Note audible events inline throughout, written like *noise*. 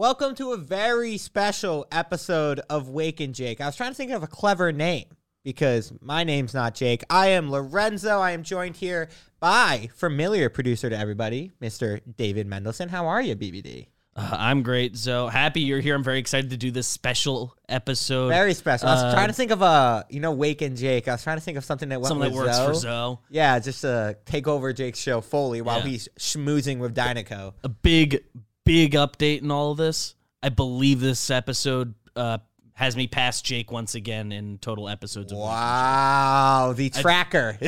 Welcome to a very special episode of Wake and Jake. I was trying to think of a clever name because my name's not Jake. I am Lorenzo. I am joined here by familiar producer to everybody, Mr. David Mendelson. How are you, BBD? Uh, I'm great. So happy you're here. I'm very excited to do this special episode. Very special. I was Uh, trying to think of a, you know, Wake and Jake. I was trying to think of something that went Something that works Zoe. for Zoe. Yeah, just to take over Jake's show fully while Yeah. he's schmoozing with Dynaco. A big, big update in all of this. I believe this episode uh, has me past Jake once again in total episodes. Of Wow, the tracker. *laughs*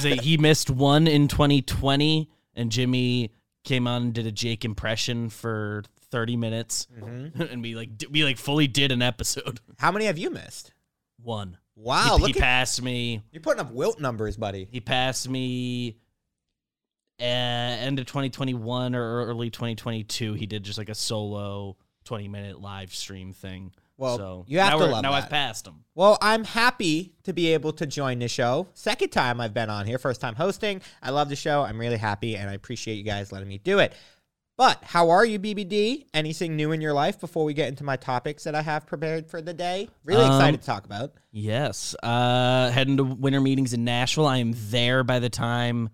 So he missed one in 2020, and Jimmy came on and did a Jake impression for 30 minutes, Mm-hmm. *laughs* and we like we like fully did an episode. How many have you missed? One. Wow, he, look he at passed me. you're putting up Wilt numbers, buddy. He passed me uh, end of 2021 or early 2022. He did just like a solo 20 minute live stream thing. Well, so you have now to love Now that. I've passed him. Well, I'm happy to be able to join the show. Second time I've been on here, first time hosting. I love the show. I'm really happy and I appreciate you guys letting me do it. But how are you, BBD? Anything new in your life before we get into my topics that I have prepared for the day? Really Um, excited to talk about. Yes. Uh, heading to winter meetings in Nashville. I am there by the time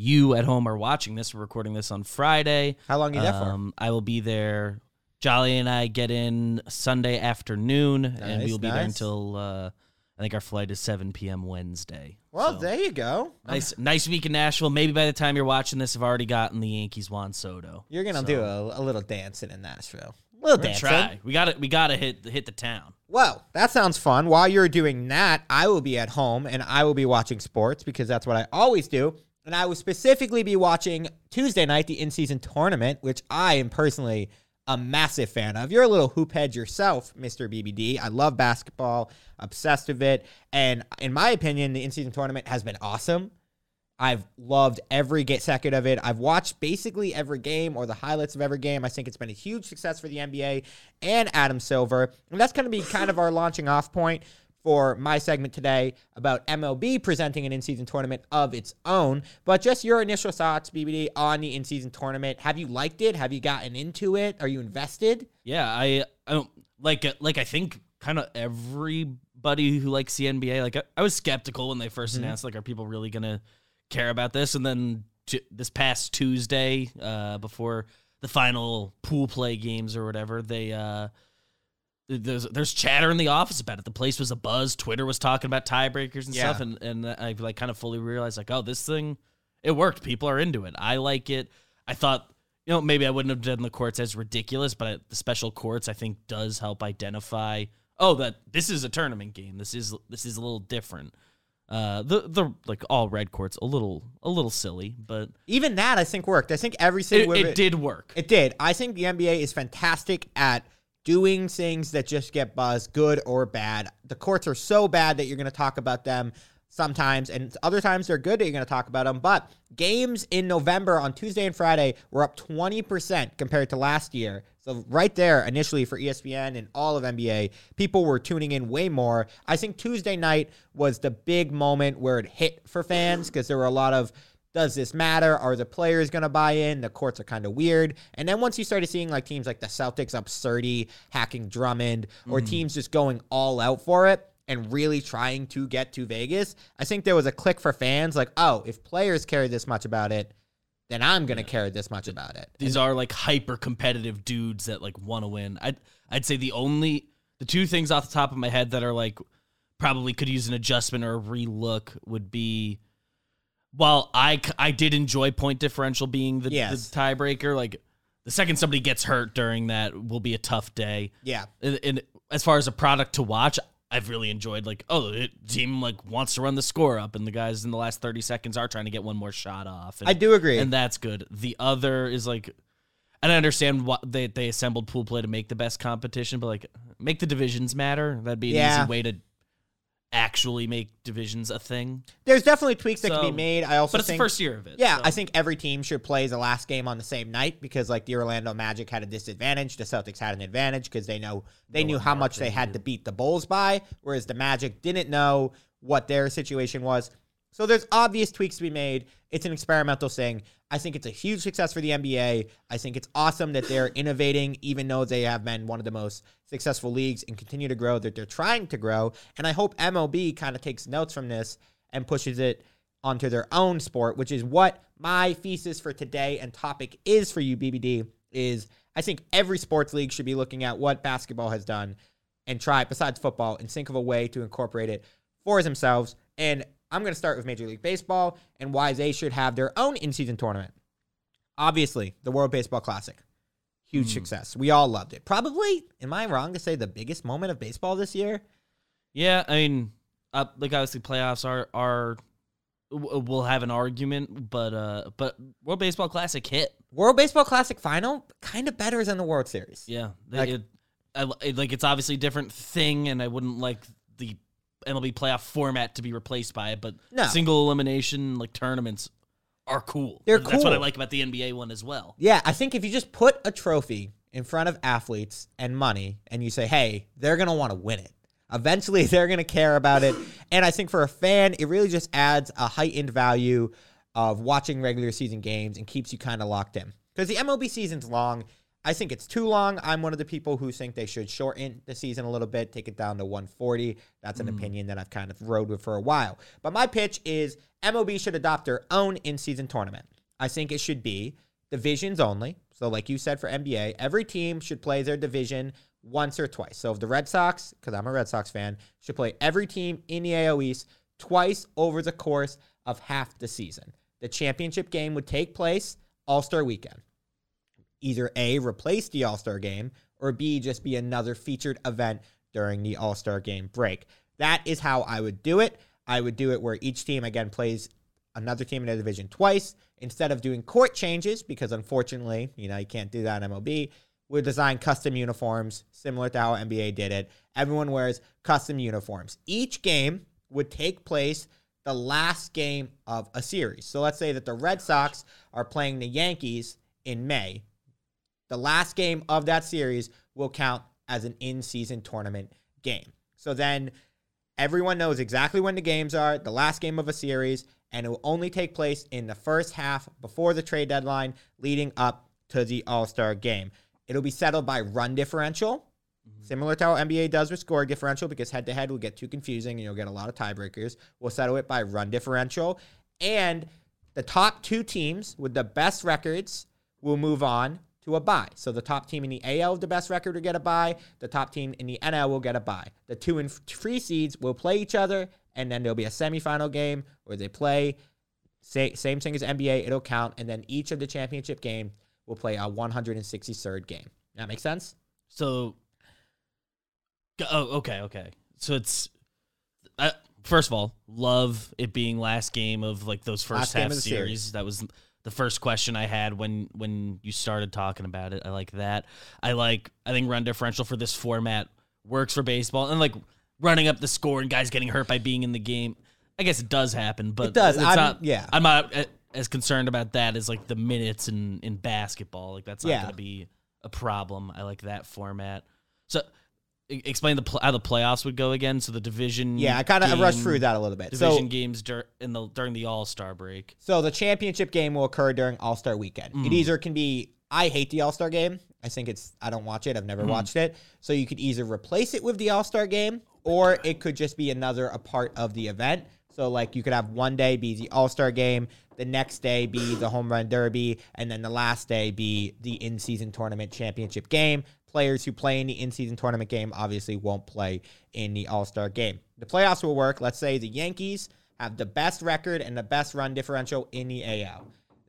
you at home are watching this. We're recording this on Friday. How long are you there for? Um, I will be there. Jolly and I get in Sunday afternoon, and we will be there until uh, I think our flight is 7 p.m. Wednesday. Well, So, there you go. nice, nice week in Nashville. Maybe by the time you're watching this, I've already gotten the Yankees Juan Soto. You're gonna So, do a, a little dancing in Nashville. A little dancing. try. We got to We got to hit hit the town. Well, that sounds fun. While you're doing that, I will be at home and I will be watching sports because that's what I always do. And I will specifically be watching Tuesday night, the in season tournament, which I am personally a massive fan of. You're a little hoop head yourself, Mr. BBD. I love basketball, obsessed with it. And in my opinion, the in season tournament has been awesome. I've loved every get second of it. I've watched basically every game or the highlights of every game. I think it's been a huge success for the NBA and Adam Silver. And that's going to be kind of our launching off point for my segment today about MLB presenting an in-season tournament of its own. But just your initial thoughts, BBD, on the in-season tournament. Have you liked it? Have you gotten into it? Are you invested? Yeah, I, I don't like uh, like I think kind of everybody who likes the NBA. Like I, I was skeptical when they 1st Mm-hmm. announced like, are people really gonna care about this? And then t- this past Tuesday, uh, before the final pool play games or whatever, they uh, there's there's chatter in the office about it. The place was a buzz. Twitter was talking about tiebreakers and Yeah. stuff, and and I like kind of fully realized like, oh, this thing, it worked. People are into it. I like it. I thought you know, maybe I wouldn't have done the courts as ridiculous, but the special courts I think does help identify. Oh, that this is a tournament game. This is this is a little different. Uh, the the like all red courts a little a little silly, but Even that, I think, worked. I think every it, single it did work. It did. I think the NBA is fantastic at doing things that just get buzz, good or bad. The courts are so bad that you're going to talk about them sometimes, and other times they're good that you're going to talk about them. But games in November on Tuesday and Friday were up 20% compared to last year. So, right there, initially for ESPN and all of NBA, people were tuning in way more. I think Tuesday night was the big moment where it hit for fans because there were a lot of does this matter? Are the players going to buy in? The courts are kind of weird. And then once you started seeing like teams like the Celtics absurdy hacking Drummond or mm. teams just going all out for it and really trying to get to Vegas, I think there was a click for fans like, oh, if players care this much about it, then I'm going to care this much about it. These are like hyper competitive dudes that like want to win. I'd I'd say the only the two things off the top of my head that are like probably could use an adjustment or a relook would be while I did enjoy point differential being the, Yes. the tiebreaker like the second somebody gets hurt during that will be a tough day. Yeah. And, and as far as a product to watch, I've really enjoyed like oh the team like wants to run the score up and the guys in the last 30 seconds are trying to get one more shot off. And, I do agree. and that's good. The other is like, and I understand what they they assembled pool play to make the best competition, but like make the divisions matter. That'd be an Yeah. easy way to actually make divisions a thing. There's definitely tweaks that can be made. I also But it's think the first year of it. Yeah, so- I think every team should play the last game on the same night because like the Orlando Magic had a disadvantage, the Celtics had an advantage because they know they knew how much they had to beat the Bulls by, whereas the Magic didn't know what their situation was. So there's obvious tweaks to be made. It's an experimental thing. I think it's a huge success for the NBA. I think it's awesome that they're innovating, even though they have been one of the most successful leagues and continue to grow, that they're trying to grow. And I hope MLB kind of takes notes from this and pushes it onto their own sport, which is what my thesis for today and topic is for you, BBD, is I think every sports league should be looking at what basketball has done and try, besides football, and think of a way to incorporate it for themselves. And I'm going to start with Major League Baseball and why they should have their own in season tournament. Obviously, the World Baseball Classic. Huge success. We all loved it. Probably, am I wrong to say the biggest moment of baseball this year? Yeah, I mean, uh, like obviously playoffs are are we'll have an argument, but uh, but World Baseball Classic hit. World Baseball Classic final, kind of better than the World Series. Yeah, they- Like- it, I, it, like it's obviously a different thing, and I wouldn't like the MLB playoff format to be replaced by it. But No. single elimination like tournaments are cool. They're That's what I like about the NBA one as well. Yeah, I think if you just put a trophy in front of athletes and money and you say, hey, they're going to want to win it. Eventually, *laughs* they're going to care about it. And I think for a fan, it really just adds a heightened value of watching regular season games and keeps you kind of locked in. Because the MLB season's long. I think it's too long. I'm one of the people who think they should shorten the season a little bit, take it down to 140. That's an mm. opinion that I've kind of rode with for a while. But my pitch is MLB should adopt their own in season tournament. I think it should be divisions only. So, like you said for NBA, every team should play their division once or twice. So, if the Red Sox, because I'm a Red Sox fan, should play every team in the AL East twice over the course of half the season. The championship game would take place All Star weekend. Either A, replace the All Star game, or B, just be another featured event during the All Star game break. That is how I would do it. I would do it where each team, again, plays another team in their division twice. Instead of doing court changes because unfortunately you know you can't do that in mlb we design custom uniforms similar to how nba did it. Everyone wears custom uniforms. Each game would take place the last game of a series. So let's say that the red sox are playing the yankees in may the last game of that series will count as an in-season tournament game so then Everyone knows exactly when the games are, the last game of a series, and it will only take place in the first half before the trade deadline leading up to the All Star game. It'll be settled by run differential, mm-hmm. similar to how NBA does with score differential, because head to head will get too confusing and you'll get a lot of tiebreakers. We'll settle it by run differential. And the top two teams with the best records will move on to a bye. So the top team in the AL with the best record will get a bye. The top team in the NL will get a bye. The two and three seeds will play each other, and then there'll be a semifinal game where they play. Say, same thing as NBA, it'll count, and then each of the championship game will play a 163rd game. That makes sense? So, oh, okay, okay. So it's uh, first of all, love it being last game of like those first Last half series. series. That was the first question I had when when you started talking about it. I like that. I like. I think run differential for this format works for baseball, and like running up the score and guys getting hurt by being in the game. I guess it does happen, but It does. It's I'm- not. yeah. I'm not as concerned about that as like the minutes in in basketball. Like that's not Yeah. going to be a problem. I like that format. So explain the pl- how the playoffs would go again. So the division. Yeah, I kind of rushed through that a little bit. Division So, games dur- in the during the All Star break. so the championship game will occur during All Star weekend. Mm. It either can be, I hate the All Star game. I think it's, I don't watch it. I've never mm. watched it. So you could either replace it with the All Star game, or it could just be another a part of the event. So like you could have one day be the All Star game, the next day be the home run derby, and then the last day be the in season tournament championship game. Players who play in the in season tournament game obviously won't play in the All Star game. The playoffs will work. Let's say the Yankees have the best record and the best run differential in the AL.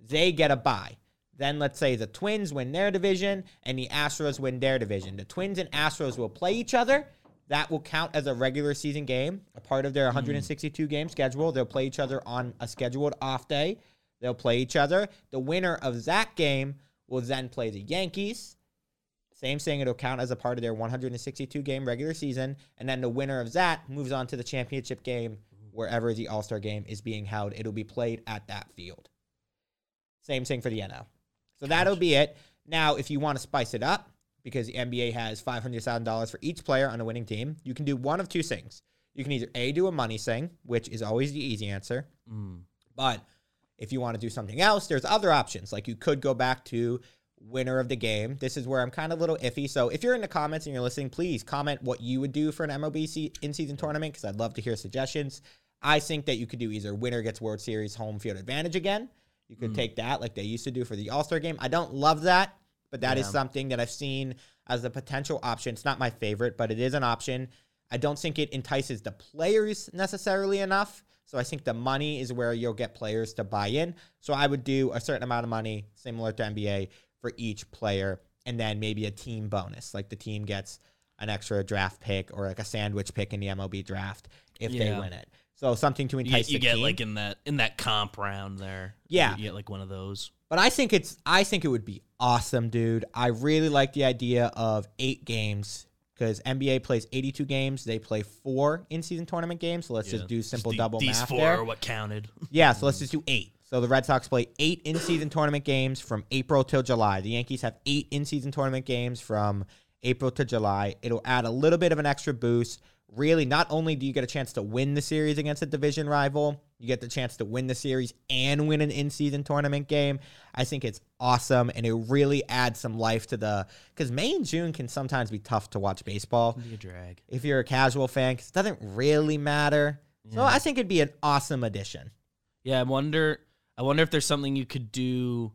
They get a bye. Then let's say the Twins win their division and the Astros win their division. The Twins and Astros will play each other. That will count as a regular season game, a part of their hmm. 162 game schedule. They'll play each other on a scheduled off day. They'll play each other. The winner of that game will then play the Yankees. Same thing, it'll count as a part of their 162 game regular season. And then the winner of that moves on to the championship game wherever the All Star game is being held. It'll be played at that field. Same thing for the NL. So that'll be it. Now, if you want to spice it up, because the NBA has $500,000 for each player on a winning team, you can do one of two things. You can either A, do a money thing, which is always the easy answer. Mm. But if you want to do something else, there's other options. Like you could go back to winner of the game. This is where I'm kind of a little iffy. So if you're in the comments and you're listening, please comment what you would do for an MLB in season tournament because I'd love to hear suggestions. I think that you could do either winner gets World Series home field advantage again. You could Mm. take that like they used to do for the All Star game. I don't love that, but that is Yeah. something that I've seen as a potential option. It's not my favorite, but it is an option. I don't think it entices the players necessarily enough. So I think the money is where you'll get players to buy in. So I would do a certain amount of money, similar to NBA, for each player, and then maybe a team bonus. Like the team gets an extra draft pick or like a sandwich pick in the MLB draft if they win it. So something to You, entice you the get team. like in that in that comp round there. Yeah. you get like one of those. But I think it's I think it would be awesome, dude. I really like the idea of eight games because NBA plays 82 games. They play four in season tournament games. So let's Yeah. just do simple the- double These math four there. are what counted. Yeah, so let's just do eight. So the Red Sox play eight in season tournament games from April till July. The Yankees have eight in season tournament games from April to July. It'll add a little bit of an extra boost. Really, not only do you get a chance to win the series against a division rival, you get the chance to win the series and win an in season tournament game. I think it's awesome and it really adds some life to the. Because May and June can sometimes be tough to watch baseball Be a drag. if you're a casual fan, 'cause it doesn't really matter. So I think it'd be an awesome addition. Yeah, I wonder. I wonder if there's something you could do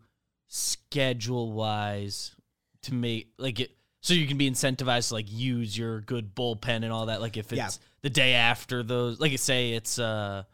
schedule wise to make like it so you can be incentivized to like use your good bullpen and all that. Like if it's Yeah. the day after those, like say it's uh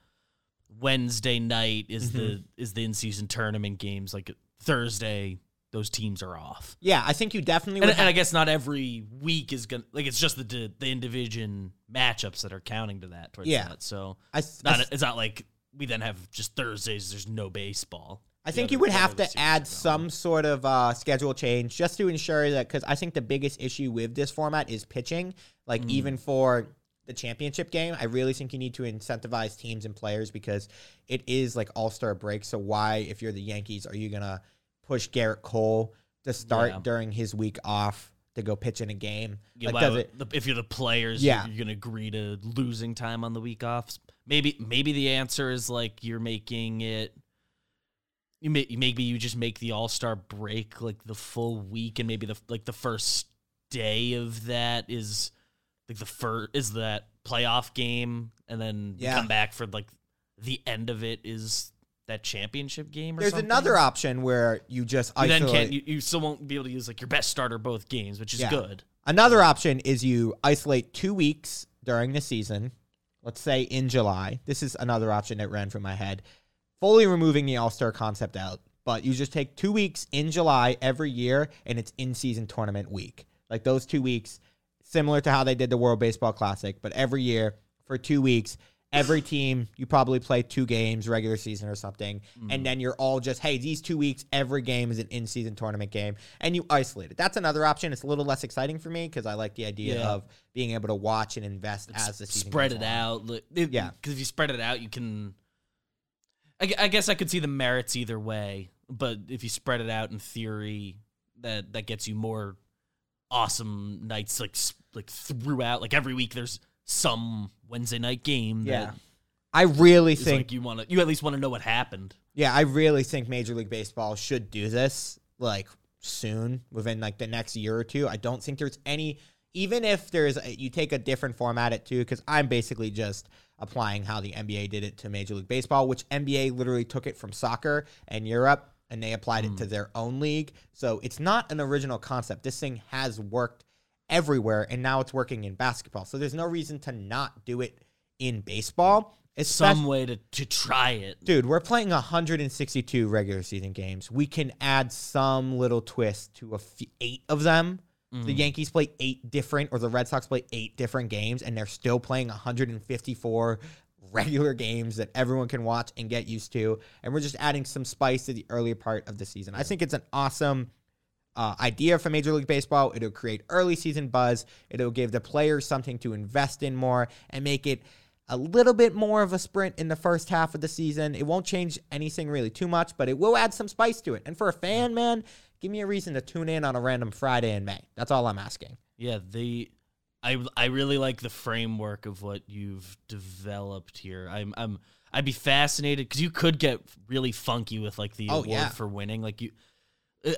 Wednesday night is Mm-hmm. the is the in season tournament games. Like Thursday, those teams are off. Yeah, I think you definitely And, and I guess not every week is gonna like it's just the the, indivision matchups that are counting to that towards Yeah. that. So I, I not s- it's not like we then have just Thursdays. There's no baseball. I think you would have to add are some sort of uh, schedule change just to ensure that because I think the biggest issue with this format is pitching. Like Mm. even for the championship game, I really think you need to incentivize teams and players because it is like All Star break. So why, if you're the Yankees, are you gonna push Gerrit Cole to start Yeah. during his week off to go pitch in a game? Yeah, like, does it? if you're the players, Yeah. you're, you're gonna agree to losing time on the week off. Maybe maybe the answer is like you're making it. You may, maybe you just make the All Star break like the full week, and maybe the like the first day of that is like the first is that playoff game, and then you Yeah. come back for like the end of it is that championship game. Or There's something. another option where you just You then can't you, you still won't be able to use like your best starter both games, which is Yeah. good. Another option is you isolate two weeks during the season. Let's say in July. This is another option that ran through my head. Fully removing the All Star concept out, but you just take two weeks in July every year, and it's in season tournament week. Like those two weeks, similar to how they did the World Baseball Classic, but every year for two weeks. Every team, you probably play two games, regular season or something, and mm-hmm. then you're all just, hey, these two weeks, every game is an in-season tournament game, and you isolate it. That's another option. It's a little less exciting for me because I like the idea Yeah. of being able to watch and invest as the season spread it out. It- Yeah. because if you spread it out, you can. I, I guess I could see the merits either way, but if you spread it out in theory, that that gets you more awesome nights, like like throughout. Like every week, there's some Wednesday night game. Yeah, that I really think like you want to. You at least want to know what happened. Yeah, I really think Major League Baseball should do this like soon, within like the next year or two. I don't think there's any, even if there's, a, you take a different format at too because I'm basically just applying how the NBA did it to Major League Baseball, which NBA literally took it from soccer and Europe and they applied it hmm. to their own league. So it's not an original concept. This thing has worked everywhere and now it's working in basketball. So there's no reason to not do it in baseball. especially- Some way to to try it. Dude, we're playing 162 regular season games. We can add some little twist to a f- eight of them. The mm. Yankees play eight different, or the Red Sox play eight different games, and they're still playing 154 regular games that everyone can watch and get used to. And we're just adding some spice to the earlier part of the season. I think it's an awesome uh, idea for Major League Baseball. It'll create early season buzz. It'll give the players something to invest in more and make it a little bit more of a sprint in the first half of the season. It won't change anything really too much, but it will add some spice to it. And for a fan, man, give me a reason to tune in on a random Friday in May. That's all I'm asking. Yeah, the I I really like the framework of what you've developed here. I'm I'm I'd be fascinated because you could get really funky with like the Oh, award yeah. for winning, like you,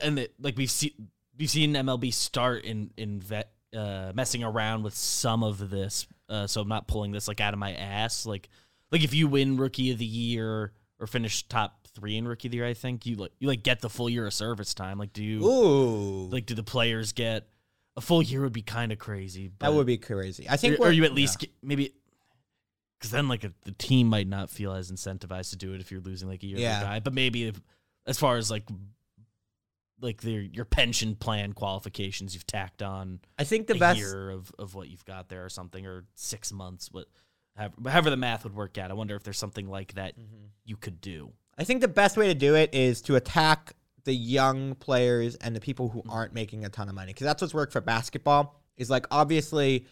and the, like we've seen we've seen MLB start in in vet, uh, messing around with some of this. Uh, so I'm not pulling this like out of my ass. Like like if you win Rookie of the Year or finish top three in Rookie of the Year, I think you like you like get the full year of service time. Like do you Ooh, like do the players get a full year would be kind of crazy. But, that would be crazy. I think. or, or you at least get, maybe because then like a, the team might not feel as incentivized to do it if you're losing like a year Yeah. guy. But maybe if, as far as like like their your pension plan qualifications, you've tacked on I think the a best. year of, of what you've got there or something or six months. What however, however the math would work out. I wonder if there's something like that Mm-hmm. you could do. I think the best way to do it is to attack the young players and the people who aren't making a ton of money because that's what's worked for basketball. Is like obviously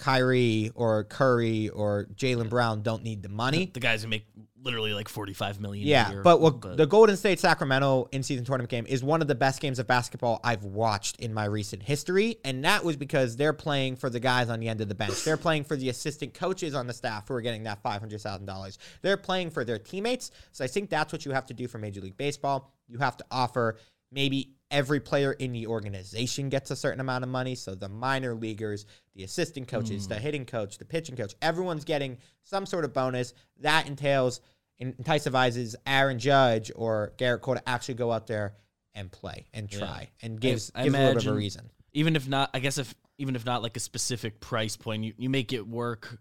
Kyrie or Curry or Jaylen Brown don't need the money. The guys who make literally like forty five million. a Yeah, year, but what the Golden State Sacramento in season tournament game is one of the best games of basketball I've watched in my recent history, and that was because they're playing for the guys on the end of the bench. They're *laughs* playing for the assistant coaches on the staff who are getting that five hundred thousand dollars. They're playing for their teammates. So I think that's what you have to do for Major League Baseball. You have to offer maybe every player in the organization gets a certain amount of money. So the minor leaguers, the assistant coaches, the hmm. hitting coach, the pitching coach, everyone's getting some sort of bonus. That entails incentivizes Aaron Judge or Gerrit Cole to actually go out there and play and try and gives I gives a little bit of a reason. even if not, I guess if even if not like a specific price point, you, you make it work,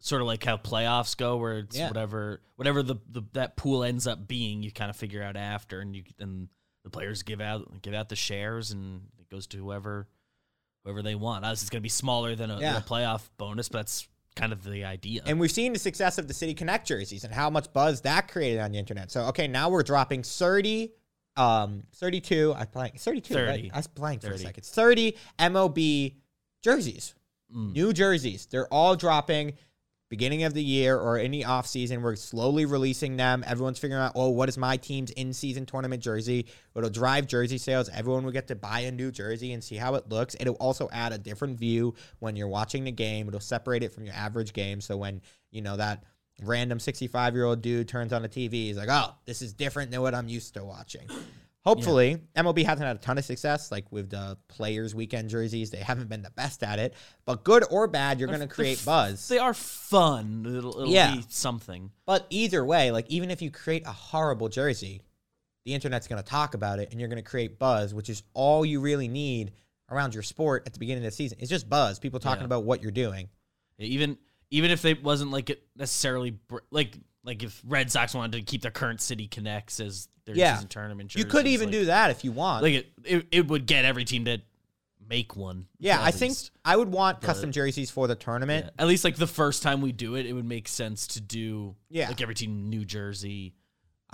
sort of like how playoffs go, where it's Yeah. whatever whatever the, the that pool ends up being, you kind of figure out after, and you and the players give out give out the shares, and it goes to whoever whoever they want. Obviously, it's going to be smaller than a, than a playoff bonus, but that's kind of the idea. And we've seen the success of the City Connect jerseys and how much buzz that created on the internet. So okay, now we're dropping 30 um 32 I blank 32 right? 30. I was blank for a 30. second. 30 MLB jerseys. Mm. New jerseys. They're all dropping beginning of the year or any the off season. We're slowly releasing them. Everyone's figuring out, oh, what is my team's in season tournament jersey? It'll drive jersey sales. Everyone will get to buy a new jersey and see how it looks. It'll also add a different view when you're watching the game. It'll separate it from your average game. So when, you know, that random 65 year old dude turns on the TV, he's like, oh, this is different than what I'm used to watching. Hopefully, MLB hasn't had a ton of success, like with the Players Weekend jerseys. They haven't been the best at it, but good or bad, you're going to create f- buzz. They are fun. It'll, it'll Yeah. be something. But either way, like even if you create a horrible jersey, the internet's going to talk about it, and you're going to create buzz, which is all you really need around your sport at the beginning of the season. It's just buzz, people talking Yeah. about what you're doing. Even even if they wasn't like it necessarily br- like like if Red Sox wanted to keep their current city connects as their Yeah. season tournament. you could even like, do that if you want. like it, it. It would get every team to make one. yeah, I think. I would want But- custom jerseys for the tournament. Yeah. At least like the first time we do it, it would make sense to do. Yeah. like every team New Jersey.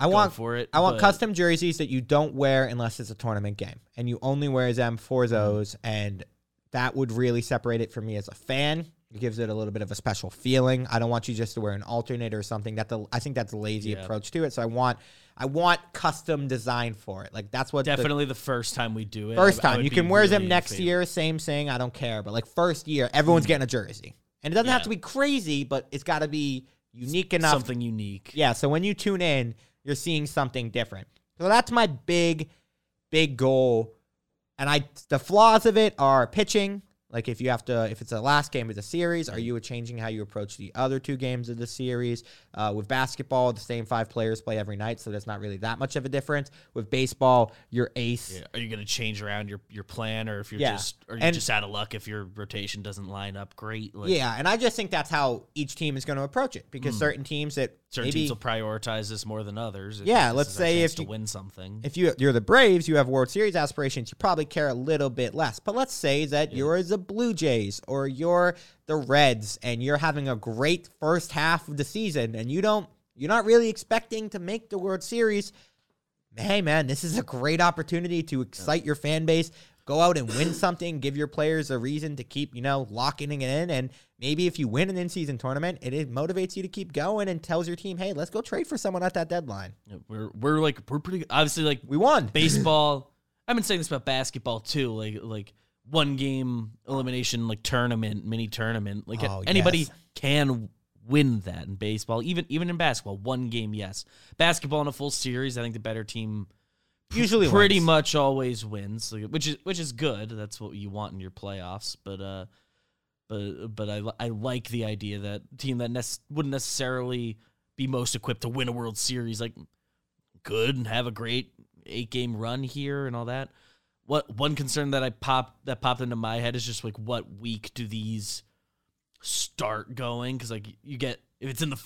I want for it. I want but- custom jerseys that you don't wear unless it's a tournament game, and you only wear them for Mm-hmm. those, and that would really separate it from me as a fan. It gives it a little bit of a special feeling. I don't want you just to wear an alternate or something. That the I think that's a lazy Yeah. approach to it. So I want I want custom design for it. Like that's what Definitely the first time we do it. first time you can wear really them next year. Same thing. I don't care. But like first year, everyone's mm. getting a jersey, and it doesn't have to be crazy, but it's got to be unique enough Something unique. yeah, so when you tune in, you're seeing something different. So that's my big, big goal. And I the flaws of it are pitching. Like if you have to, if it's the last game of the series, are you changing how you approach the other two games of the series? Uh, with basketball, the same five players play every night, so there's not really that much of a difference. With baseball, your ace. Yeah. Are you going to change around your, your plan, or if you're Yeah. just, are you And- just out of luck if your rotation doesn't line up great? Like, Yeah, and I just think that's how each team is going to approach it because certain teams that certain maybe teams will prioritize this more than others. if Yeah, let's say if to you- win something. if you you're the Braves, you have World Series aspirations, you probably care a little bit less. But let's say that you're the Blue Jays or you're the Reds and you're having a great first half of the season and you don't you're not really expecting to make the World Series. Hey man, this is a great opportunity to excite your fan base. Go out and win something, give your players a reason to keep, you know, locking it in. And maybe if you win an in-season tournament, it, it motivates you to keep going and tells your team, hey, let's go trade for someone at that deadline. Yeah, we're we're like we're pretty obviously like We won. *laughs* baseball. I've been saying this about basketball too. Like like one game elimination like tournament, mini tournament. Like Oh, anybody yes. can win that in baseball, even even in basketball. One game, yes. Basketball in a full series, I think the better team Usually pretty wins. much always wins, which is which is good. That's what you want in your playoffs. But uh, but but I I like the idea that team that nec- wouldn't necessarily be most equipped to win a World Series, like good and have a great eight game run here and all that. What one concern that I popped that popped into my head is just like what week do these start going? Because like you get if it's in the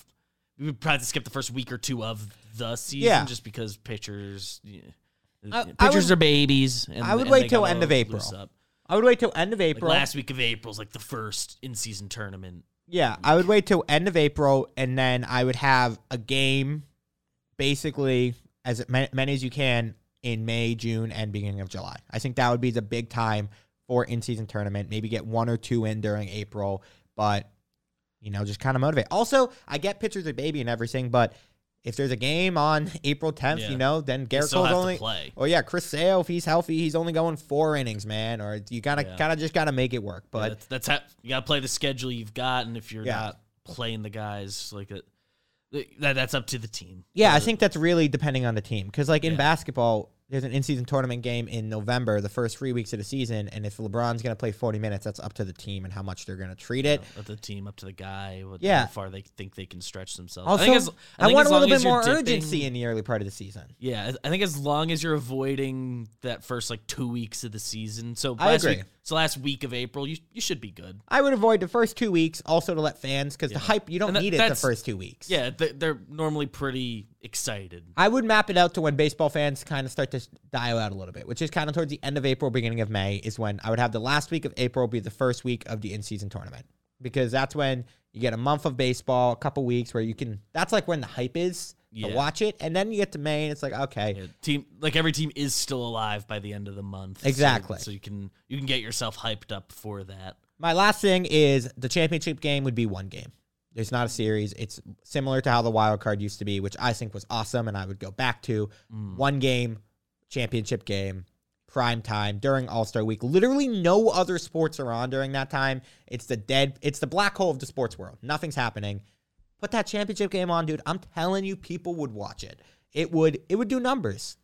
we probably skip the first week or two of the season Yeah. just because pitchers. Yeah, I- I pitchers would- are babies. And, I would and wait they till gotta end of April. loose up. I would wait till end of Like April. last week of April is like the first in season tournament. Yeah, I would wait till end of April, and then I would have a game, basically as ma- many as you can in May, June, and beginning of July. I think that would be the big time for in-season tournament. Maybe get one or two in during April, but you know, just kind of motivate. Also, I get pictures of baby and everything, but if there's a game on *laughs* April 10th, Yeah. you know, then Gerrit Cole's only. play. Oh yeah, Chris Sale, if he's healthy, he's only going four innings, man. Or you gotta Yeah. kind of just gotta make it work. Yeah, But that's, that's how you got to play the schedule you've got, and if you're Yeah. not playing the guys like it, that that's up to the team. Yeah, I think that's really depending on the team. Because, like in Yeah. basketball, there's an in season tournament game in November, the first three weeks of the season. And if LeBron's going to play 40 minutes, that's up to the team and how much they're going to treat it. up to the team, up to the guy. What, Yeah. how far they think they can stretch themselves. Also, I, think as, I, think want a little bit more dipping- urgency in the early part of the season. Yeah, I I think as long as you're avoiding that first like two weeks of the season. So I agree. week, so last week of April, you you should be good. I would avoid the first two weeks also to let fans, because the hype, you don't that- need it the first two weeks. Yeah, they're normally pretty excited. I would map it out to when baseball fans kind of start to dial out a little bit, which is kind of towards the end of April, beginning of May, is when I would have the last week of April be the first week of the in season tournament. Because that's when you get a month of baseball, a couple weeks where you can, that's like when the hype is Yeah. watch it. And then you get to May and it's like, okay, Yeah, team like every team is still alive by the end of the month. so- Exactly. So, you can you can get yourself hyped up for that. My last thing is the championship game would be one game. It's not a series. It's similar to how the wild card used to be, which I think was awesome, and I would go back to Mm. one game, championship game, prime time during All Star Week. Literally, no other sports are on during that time. It's the dead. It's the black hole of the sports world. Nothing's happening. Put that championship game on, dude. I'm telling you, people would watch it. It would. It would do numbers.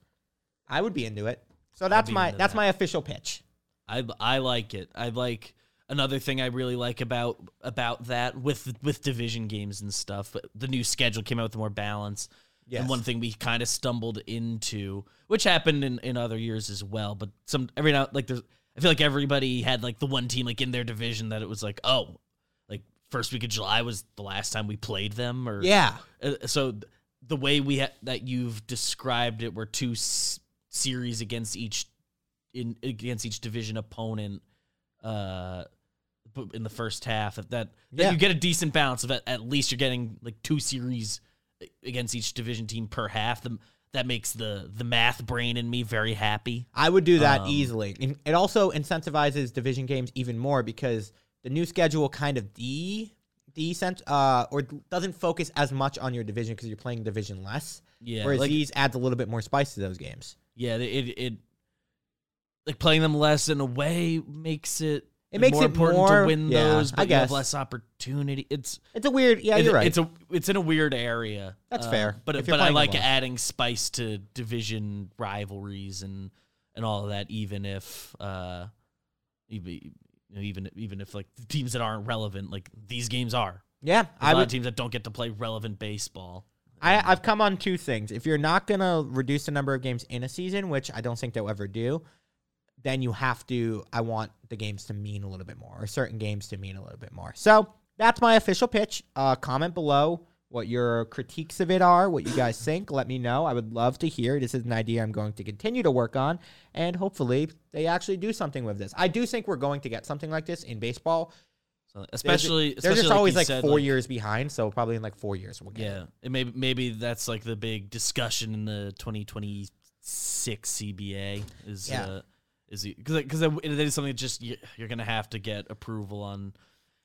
I would be into it. So that's my that's that. my official pitch. I I like it. I like another thing I really like about about that with with division games and stuff. The new schedule came out with more balance. Yes. And one thing we kind of stumbled into, which happened in, in other years as well, but some every now like there's I feel like everybody had like the one team like in their division that it was like oh like first week of July was the last time we played them or Yeah. uh, so th- the way we ha- that you've described it were two s- series against each in against each division opponent uh in the first half that that, that Yeah. you get a decent balance of it at least you're getting like two series against each division team per half the, that makes the the math brain in me very happy I would do that Um, easily. And it also incentivizes division games even more because the new schedule kind of de decent uh or doesn't focus as much on your division because you're playing division less. yeah whereas like, these adds a little bit more spice to those games. yeah it, it it like playing them less in a way makes it It makes more it important more- to win yeah, those, I but you have guess. less opportunity. It's It's a weird yeah, you're right. It's a it's in a weird area. That's Uh, fair, But but I like adding spice to division rivalries and and all of that, even if uh you know, even even if like the teams that aren't relevant, like these games are. yeah, There's I a lot would of teams that don't get to play relevant baseball. I, I've come on two things. If you're not gonna reduce the number of games in a season, which I don't think they'll ever do, then you have to. I want the games to mean a little bit more, or certain games to mean a little bit more. So that's my official pitch. Uh, comment below what your critiques of it are, what you guys think. Let me know. I would love to hear. This is an idea I'm going to continue to work on, and hopefully they actually do something with this. I do think we're going to get something like this in baseball. So especially, they're just always like four years behind, so probably in like four years we'll get. it. Yeah, and maybe maybe that's like the big discussion in the 2026 CBA is Yeah. uh, is because because it is something that just you're gonna have to get approval on.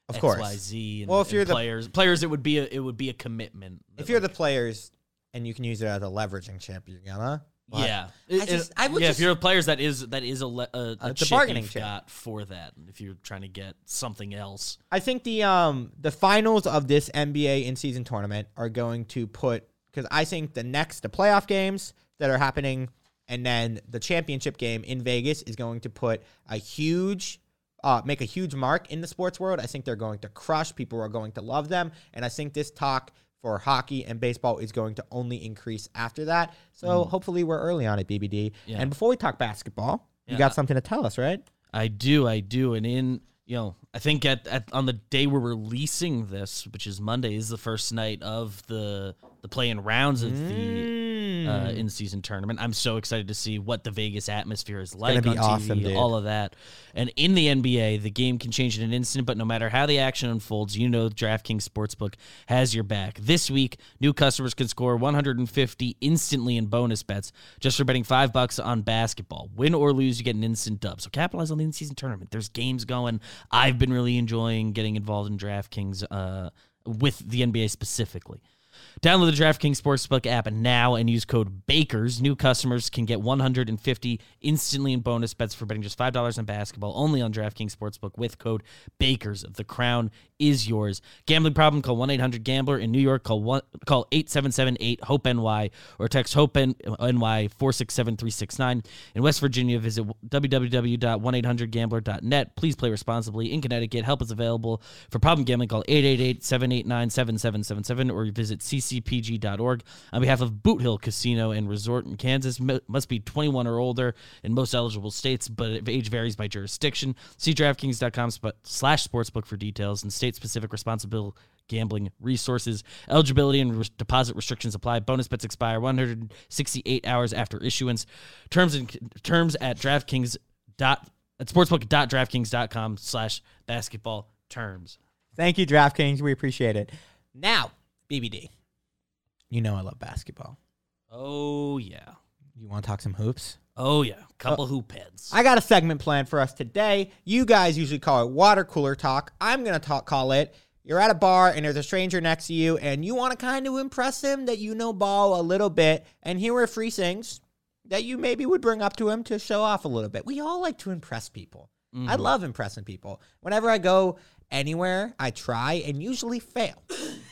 Of course. XYZ and, Well, if you're the- players, players, it would be a it would be a commitment. If you're the players and you can use it as a leveraging chip, you're gonna But yeah, I just- I would yeah. just- if you're a players, that is that is a, le- a, a the bargaining chip. got for that. If you're trying to get something else, I think the um the finals of this NBA in season tournament are going to put because I think the next the playoff games that are happening and then the championship game in Vegas is going to put a huge uh make a huge mark in the sports world. I think they're going to crush. People are going to love them, and I think this talk for hockey and baseball is going to only increase after that. So hopefully we're early on it, BBD. Yeah. And before we talk basketball, you got something to tell us, right? I do, I do, and in you know, I think at, at on the day we're releasing this, which is Monday, is the first night of the the playing rounds of the Mm. uh, in season tournament. I'm so excited to see what the Vegas atmosphere is like on be TV, awesome, dude. all of that. And in the NBA, the game can change in an instant, but no matter how the action unfolds, you know DraftKings Sportsbook has your back. This week, new customers can score 150 instantly in bonus bets just for betting five bucks on basketball. Win or lose, you get an instant dub. So capitalize on the in-season tournament. There's games going. I've been really enjoying getting involved in DraftKings uh, with the NBA specifically. Download the DraftKings Sportsbook app now and use code BAKERS. New customers can get 150 instantly in bonus bets for betting just $5 on basketball only on DraftKings Sportsbook with code BAKERS. Of the crown is yours. Gambling problem? Call 1-800-GAMBLER. In New York, call one, call 877-8-HOPE-NY or text HOPE-NY 467-369. In West Virginia, visit www.1800gambler.net. Please play responsibly. In Connecticut, help is available. For problem gambling, call 888-789-7777 or visit ccpg.org. On behalf of Boot Hill Casino and Resort in Kansas, must be 21 or older in most eligible states, but age varies by jurisdiction. See DraftKings.com slash sportsbook for details and state-specific responsible gambling resources. Eligibility and res- deposit restrictions apply. Bonus bets expire 168 hours after issuance. Terms and terms at DraftKings dot at sportsbook.draftkings.com slash basketball terms. Thank you, DraftKings. We appreciate it. Now, BBD, you know I love basketball. Oh yeah. You want to talk some hoops? Oh yeah. Couple uh, hoop heads. I got a segment planned for us today. You guys usually call it water cooler talk. I'm going to talk call it you're at a bar and there's a stranger next to you and you want to kind of impress him that you know ball a little bit and here are three things that you maybe would bring up to him to show off a little bit. We all like to impress people. I mm-hmm. love impressing people. Whenever I go anywhere, I try and usually fail.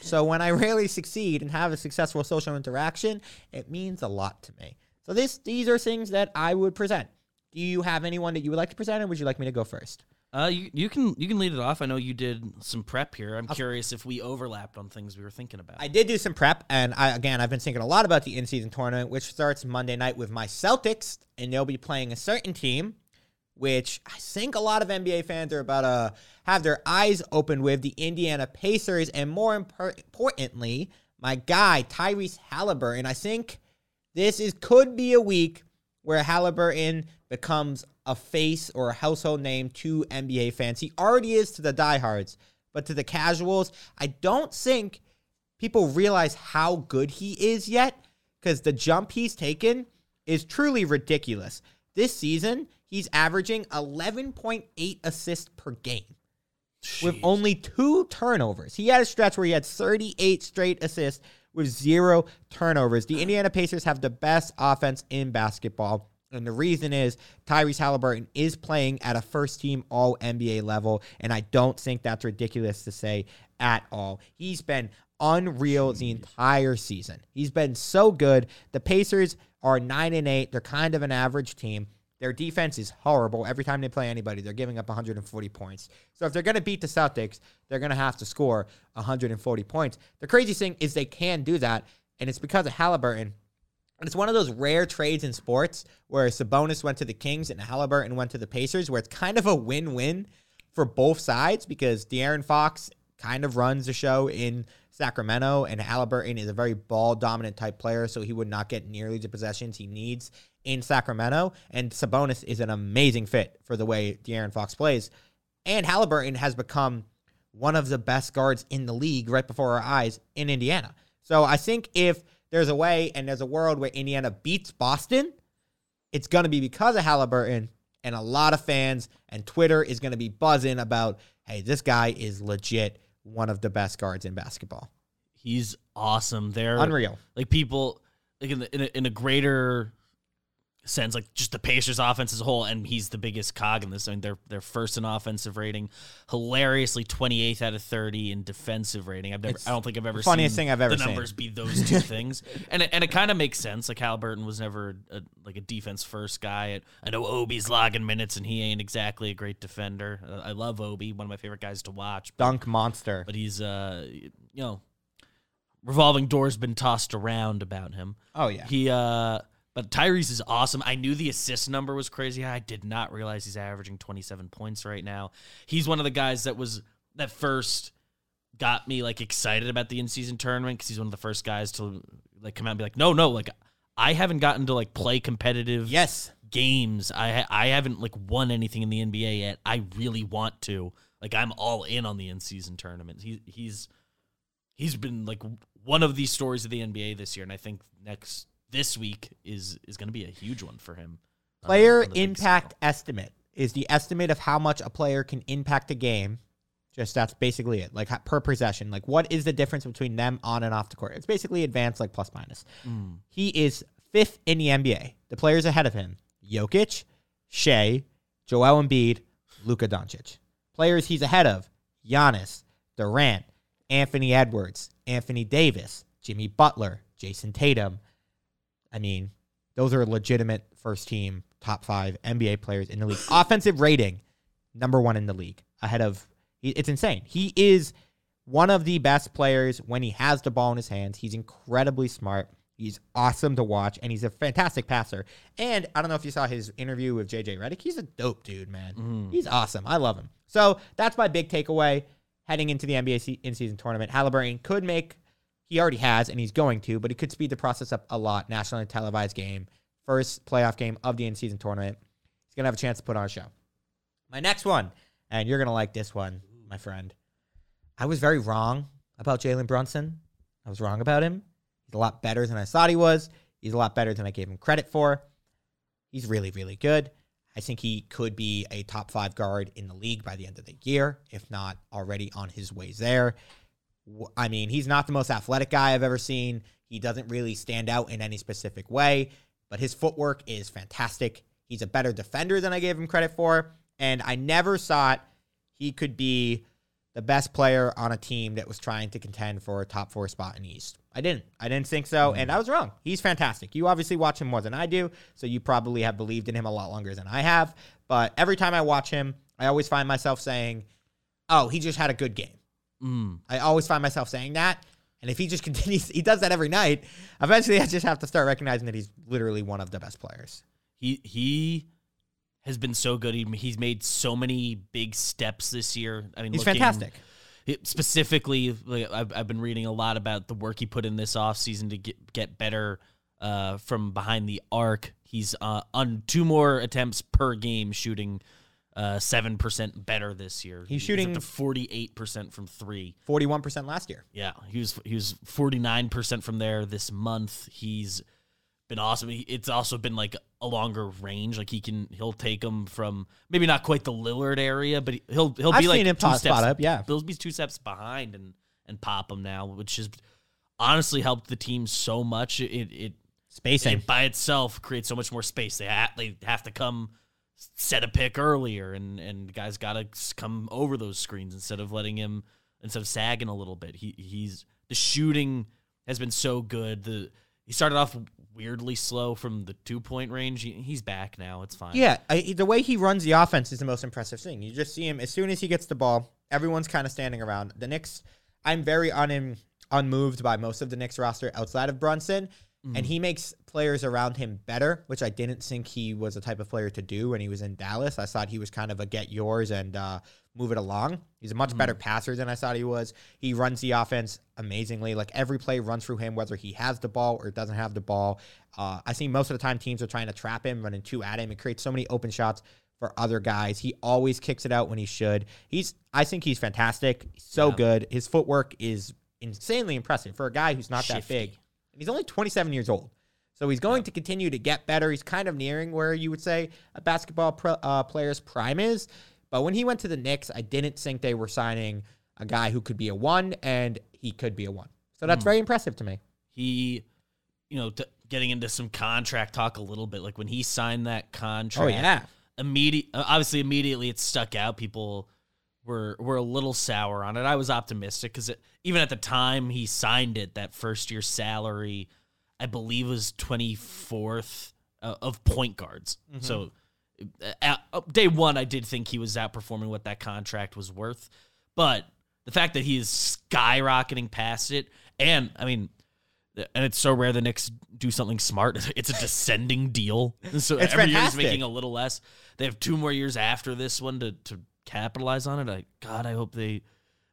so when I *laughs* rarely succeed and have a successful social interaction, it means a lot to me. So this these are things that I would present. Do you have anyone that you would like to present, or would you like me to go first? Uh, you you can you can lead it off. I know you did some prep here. I'm curious if we overlapped on things we were thinking about. I did do some prep, and I again I've been thinking a lot about the in-season tournament, which starts Monday night with my Celtics, and they'll be playing a certain team, which I think a lot of NBA fans are about to have their eyes open with the Indiana Pacers, and more impor- importantly, my guy Tyrese Haliburton. And I think this is could be a week where Haliburton becomes a face or a household name to NBA fans. He already is to the diehards, but to the casuals, I don't think people realize how good he is yet because the jump he's taken is truly ridiculous. This season, he's averaging 11.8 assists per game with only two turnovers. He had a stretch where he had 38 straight assists with zero turnovers. The Indiana Pacers have the best offense in basketball. And the reason is Tyrese Haliburton is playing at a first team all NBA level. And I don't think that's ridiculous to say at all. He's been unreal the entire season. He's been so good. The Pacers are 9 and 8. They're kind of an average team. Their defense is horrible. Every time they play anybody, they're giving up 140 points. So if they're going to beat the Celtics, they're going to have to score 140 points. The crazy thing is they can do that, and it's because of Haliburton. And it's one of those rare trades in sports where Sabonis went to the Kings and Haliburton went to the Pacers, where it's kind of a win-win for both sides because De'Aaron Fox kind of runs the show in Sacramento, and Haliburton is a very ball dominant type player, so he would not get nearly the possessions he needs in Sacramento. And Sabonis is an amazing fit for the way De'Aaron Fox plays. And Haliburton has become one of the best guards in the league right before our eyes in Indiana. So I think if there's a way and there's a world where Indiana beats Boston, it's going to be because of Haliburton. And a lot of fans and Twitter is going to be buzzing about, hey, this guy is legit one of the best guards in basketball. He's awesome. There, Unreal. like people like in, the, in, a, in a greater sense, like just the Pacers offense as a whole, and he's the biggest cog in this. I mean, they're they're first in offensive rating, hilariously twenty eighth out of thirty in defensive rating. I've never, It's I don't think I've ever the funniest seen thing I've ever the seen. numbers be those two *laughs* things, and it, and it kind of makes sense. Like Haliburton was never a, like a defense first guy. I know Obi's logging minutes, and he ain't exactly a great defender. I love Obi, one of my favorite guys to watch, but, Dunk monster. but he's uh you know revolving doors been tossed around about him. Oh yeah. He uh but Tyrese is awesome. I knew the assist number was crazy high. I did not realize he's averaging 27 points right now. He's one of the guys that was that first got me like excited about the in-season tournament cuz he's one of the first guys to like come out and be like, "No, no, like I haven't gotten to like play competitive yes. games. I I haven't like won anything in the NBA yet. I really want to. Like I'm all in on the in-season tournament. He he's he's been like one of these stories of the NBA this year, and I think next this week is is going to be a huge one for him. uh, Player impact estimate is the estimate of how much a player can impact a game. Just that's basically it. Like per possession. Like what is the difference between them on and off the court? It's basically advanced like plus minus. Mm. He is fifth in the NBA. The players ahead of him: Jokic, Shai, Joel Embiid, Luka Doncic. Players he's ahead of: Giannis, Durant, Anthony Edwards, Anthony Davis, Jimmy Butler, Jayson Tatum. I mean, those are legitimate first team top five NBA players in the league. Offensive rating, number one in the league, ahead of. It's insane. He is one of the best players when he has the ball in his hands. He's incredibly smart. He's awesome to watch, and he's a fantastic passer. And I don't know if you saw his interview with JJ Redick. He's a dope dude, man. Mm-hmm. He's awesome. I love him. So that's my big takeaway heading into the NBA se- in-season tournament. Haliburton could make he already has, and he's going to, but he could speed the process up a lot. Nationally televised game, first playoff game of the in-season tournament. He's gonna have a chance to put on a show. My next one, and you're gonna like this one, my friend. I was very wrong about Jalen Brunson. I was wrong about him. He's a lot better than I thought he was. He's a lot better than I gave him credit for. He's really, really good. I think he could be a top five guard in the league by the end of the year, if not already on his way there. I mean, he's not the most athletic guy I've ever seen. He doesn't really stand out in any specific way, but his footwork is fantastic. He's a better defender than I gave him credit for. And I never thought he could be the best player on a team that was trying to contend for a top four spot in the East. I didn't. I didn't think so. And mm. I was wrong. He's fantastic. You obviously watch him more than I do. So you probably have believed in him a lot longer than I have. But every time I watch him, I always find myself saying, oh, he just had a good game. Mm. I always find myself saying that. And if he just *laughs* continues, he does that every night. Eventually, I just have to start recognizing that he's literally one of the best players. He he has been so good. He, he's made so many big steps this year. I mean, He's looking- fantastic. It, specifically, like, I've, I've been reading a lot about the work he put in this offseason to get get better uh, from behind the arc. He's uh, on two more attempts per game, shooting uh, seven percent better this year. He's shooting- to forty eight percent from three. 41% last year. Yeah, he was he was forty nine percent from there this month. He's been awesome. He, it's also been like a longer range. Like he can he'll take them from maybe not quite the Lillard area, but he- he'll he'll I've be like two steps spot up. Yeah. Bills be two steps behind and and pop them now, which has honestly helped the team so much. It it, Spacing. it by itself creates so much more space. They ha- they have to come set a pick earlier, and and guys got to come over those screens instead of letting him instead of sagging a little bit. He he's the shooting has been so good. The he started off weirdly slow from the two point range. He, he's back now. It's fine. Yeah, I, the way he runs the offense is the most impressive thing. You just see him as soon as he gets the ball, everyone's kind of standing around. The Knicks, I'm very un, unmoved by most of the Knicks roster outside of Brunson, and he makes players around him better, which I didn't think he was the type of player to do when he was in Dallas. I thought he was kind of a get yours and uh, move it along. He's a much better passer than I thought he was. He runs the offense amazingly. Like every play runs through him, whether he has the ball or doesn't have the ball. Uh, I see most of the time teams are trying to trap him, running two at him. It creates so many open shots for other guys. He always kicks it out when he should. He's, I think he's fantastic. So Yeah. good. His footwork is insanely impressive for a guy who's not that big. And he's only 27 years old. So he's going to continue to get better. He's kind of nearing where you would say a basketball pro, uh, player's prime is. But when he went to the Knicks, I didn't think they were signing a guy who could be a one, and he could be a one. So that's very impressive to me. he you know, t- getting into some contract talk a little bit, like when he signed that contract. Oh yeah. immediate obviously immediately it stuck out people were were a little sour on it. I was optimistic because even at the time he signed it that first year salary i believe was 24th uh, of point guards. So uh, uh, day one i did think he was outperforming what that contract was worth. But the fact that he is skyrocketing past it and i mean and it's so rare the Knicks do something smart. *laughs* It's a descending deal, *laughs* so It's every year he's making a little less. They have two more years after this one to to capitalize on it. I God, I hope they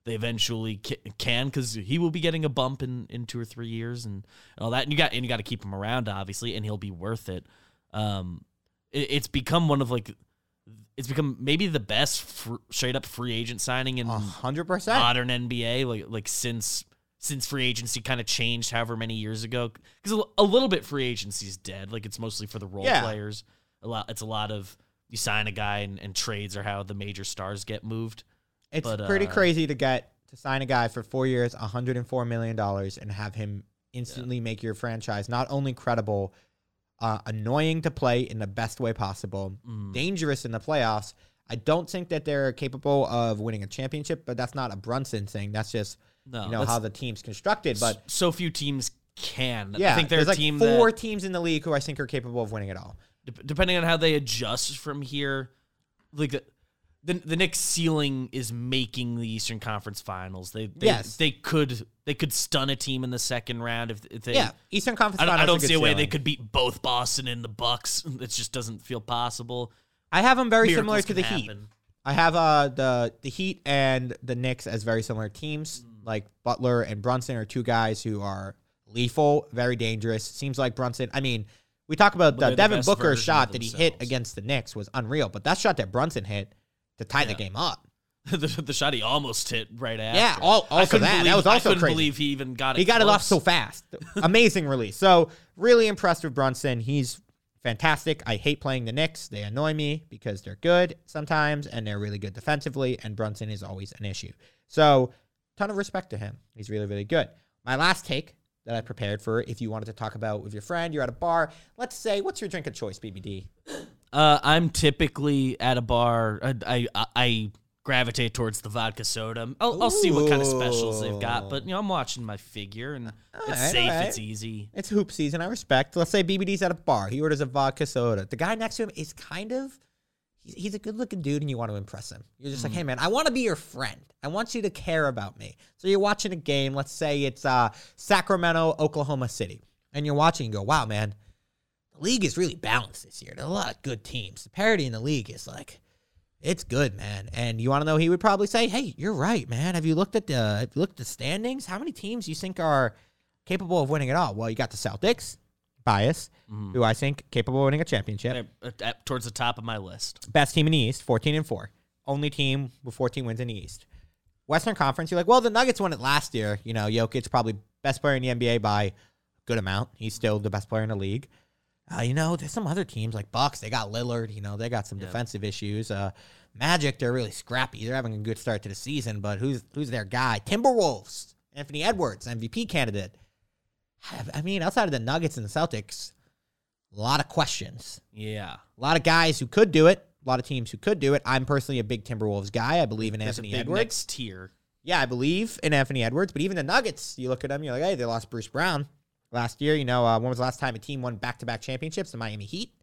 they eventually can because he will be getting a bump in in two or three years and and all that. And you got and you got to keep him around, obviously, and he'll be worth it. Um, it, it's become one of like it's become maybe the best fr- straight up free agent signing in A hundred percent. modern NBA, like like since since free agency kind of changed however many years ago. Because a, a little bit free agency is dead. Like it's mostly for the role Yeah. players. A lot. It's a lot of you sign a guy and, and trades are how the major stars get moved. It's But, pretty uh, crazy to get to sign a guy for four years, 104 million dollars, and have him instantly make your franchise not only credible, uh, annoying to play in the best way possible, Mm. dangerous in the playoffs. I don't think that they're capable of winning a championship, but that's not a Brunson thing. That's just No, you know how the team's constructed. But so few teams can. yeah, I think there's a like team four that, teams in the league who I think are capable of winning it all. Dep- depending on how they adjust from here, like the the, the Knicks ceiling is making the Eastern Conference Finals. They, they Yes. they could they could stun a team in the second round if, if they yeah, Eastern Conference. I don't, I don't see a good way they could beat both Boston and the Bucks. *laughs* It just doesn't feel possible. I have them very Miracles similar to the Heat. I have uh the the Heat and the Knicks as very similar teams. Mm. Like Butler and Brunson are two guys who are lethal, very dangerous. Seems like Brunson. I mean, we talk about the Devin best Booker shot that he hit against the Knicks was unreal, but that shot that Brunson hit to tie the game up. *laughs* the, the shot he almost hit right after. Yeah, all- I also that. That believe- was I also couldn't crazy. believe he even got it. He got it off so fast. *laughs* Amazing release. So really impressed with Brunson. He's fantastic. I hate playing the Knicks. They annoy me because they're good sometimes and they're really good defensively. And Brunson is always an issue. So ton of respect to him. He's really really good. My last take that I prepared for if you wanted to talk about with your friend, you're at a bar. Let's say, what's your drink of choice, BBD? Uh, I'm typically at a bar. I, I I gravitate towards the vodka soda. I'll, I'll see what kind of specials they've got, but you know I'm watching my figure and it's Alright, safe. alright. It's easy. It's hoop season. I respect. Let's say BBD's at a bar. He orders a vodka soda. The guy next to him is kind of, he's, a good looking dude and you want to impress him. You're just like, hey, man, I want to be your friend. I want you to care about me. So you're watching a game. Let's say it's uh, Sacramento, Oklahoma City. And you're watching and go, wow, man, the league is really balanced this year. There's a lot of good teams. The parity in the league is like, it's good, man. And you want to know, he would probably say, hey, you're right, man. Have you looked at the, have you looked at the standings? How many teams you think are capable of winning it all? Well, you got the Celtics, bias, Mhm. who I think capable of winning a championship. At- at- towards the top of my list. Best team in the East, 14 and 4. Only team with 14 wins in the East. Western Conference, you're like, well, the Nuggets won it last year. You know, Jokic probably best player in the NBA by a good amount. He's still the best player in the league. Uh, you know, there's some other teams like Bucks. They got Lillard. You know, they got some Yeah. defensive issues. Uh, Magic, they're really scrappy. They're having a good start to the season, but who's who's their guy? Timberwolves, Anthony Edwards, MVP candidate. I mean, outside of the Nuggets and the Celtics, a lot of questions. Yeah. A lot of guys who could do it. A lot of teams who could do it. I'm personally a big Timberwolves guy. I believe in There's Anthony Edwards. next tier. Yeah, I believe in Anthony Edwards. But even the Nuggets, you look at them, you're like, hey, they lost Bruce Brown last year. You know, uh, when was the last time a team won back-to-back championships? The Miami Heat,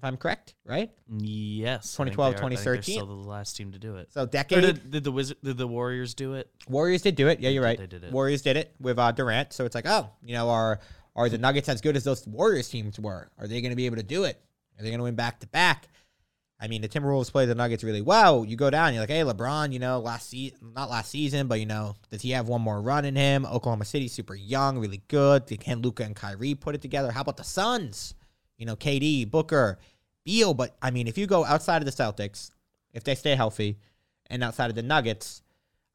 if I'm correct, right? Yes. 2012, they are- I think they're 2013. Still the last team to do it. So decade. did, did the Wizard, did the Warriors do it? Warriors did do it. Yeah, you're right. they did it. Warriors did it with uh, Durant. So it's like, oh, you know, are are the Nuggets as good as those Warriors teams were? Are they going to be able to do it? Are they going to win back to back? I mean, the Timberwolves play the Nuggets really well. You go down, you're like, hey, LeBron, you know, last season, not last season, but you know, does he have one more run in him? Oklahoma City, super young, really good. Can Luka and Kyrie put it together? How about the Suns? You know, KD, Booker, Beal. But I mean, if you go outside of the Celtics, if they stay healthy, and outside of the Nuggets,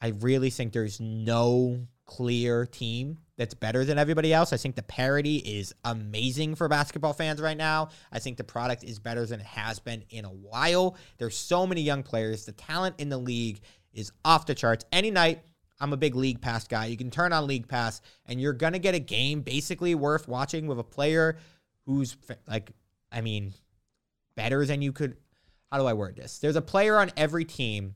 I really think there's no clear team that's better than everybody else. I think the parity is amazing for basketball fans right now. I think the product is better than it has been in a while. There's so many young players. The talent in the league is off the charts. Any night, I'm a big League Pass guy. You can turn on League Pass and you're going to get a game basically worth watching with a player who's like, I mean, better than you could. How do I word this? There's a player on every team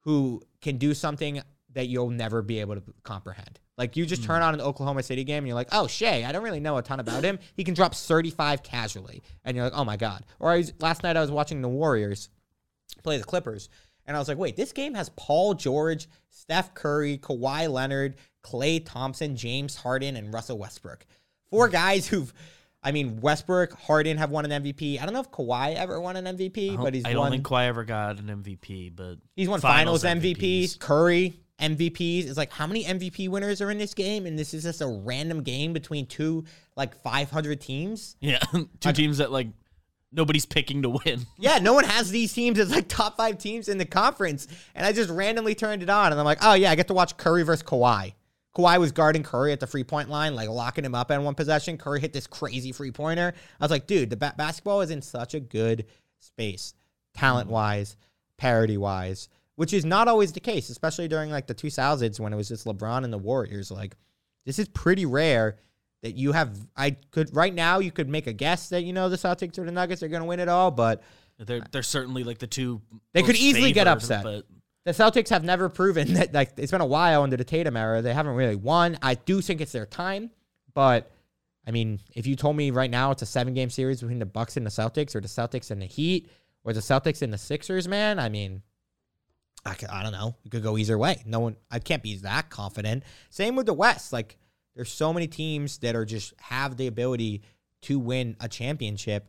who can do something that you'll never be able to comprehend. Like you just hmm. turn on an Oklahoma City game and you're like, oh Shai, I don't really know a ton about him. He can drop 35 casually, and you're like, oh my god. Or I was, last night I was watching the Warriors play the Clippers, and I was like, wait, this game has Paul George, Steph Curry, Kawhi Leonard, Klay Thompson, James Harden, and Russell Westbrook. Four guys who've I mean, Westbrook, Harden have won an MVP. I don't know if Kawhi ever won an MVP, but he's I don't won. think Kawhi ever got an MVP, but He's won finals, MVPs. Curry MVPs. It's like how many MVP winners are in this game? And this is just a random game between two like 500 teams. Yeah, *laughs* two teams that like nobody's picking to win. *laughs* Yeah, no one has these teams as like top five teams in the conference. And I just randomly turned it on, and I'm like, oh yeah, I get to watch Curry versus Kawhi. Kawhi was guarding Curry at the free point line, like locking him up in one possession. Curry hit this crazy free pointer. I was like, dude, the ba- basketball is in such a good space, talent wise, parity wise, which is not always the case, especially during like the 2000s when it was just LeBron and the Warriors. Like, this is pretty rare that you have. I could right now you could make a guess that you know the Celtics or the Nuggets are going to win it all, but They're they're certainly like the two. They could easily get upset. but the Celtics have never proven *laughs* that like it's been a while under the Tatum era. They haven't really won. I do think it's their time, but I mean, if you told me right now it's a seven game series between the Bucks and the Celtics, or the Celtics and the Heat, or the Celtics and the Sixers, man, I mean, I I don't know. It could go either way. No one, I can't be that confident. Same with the West. Like, there's so many teams that are just have the ability to win a championship.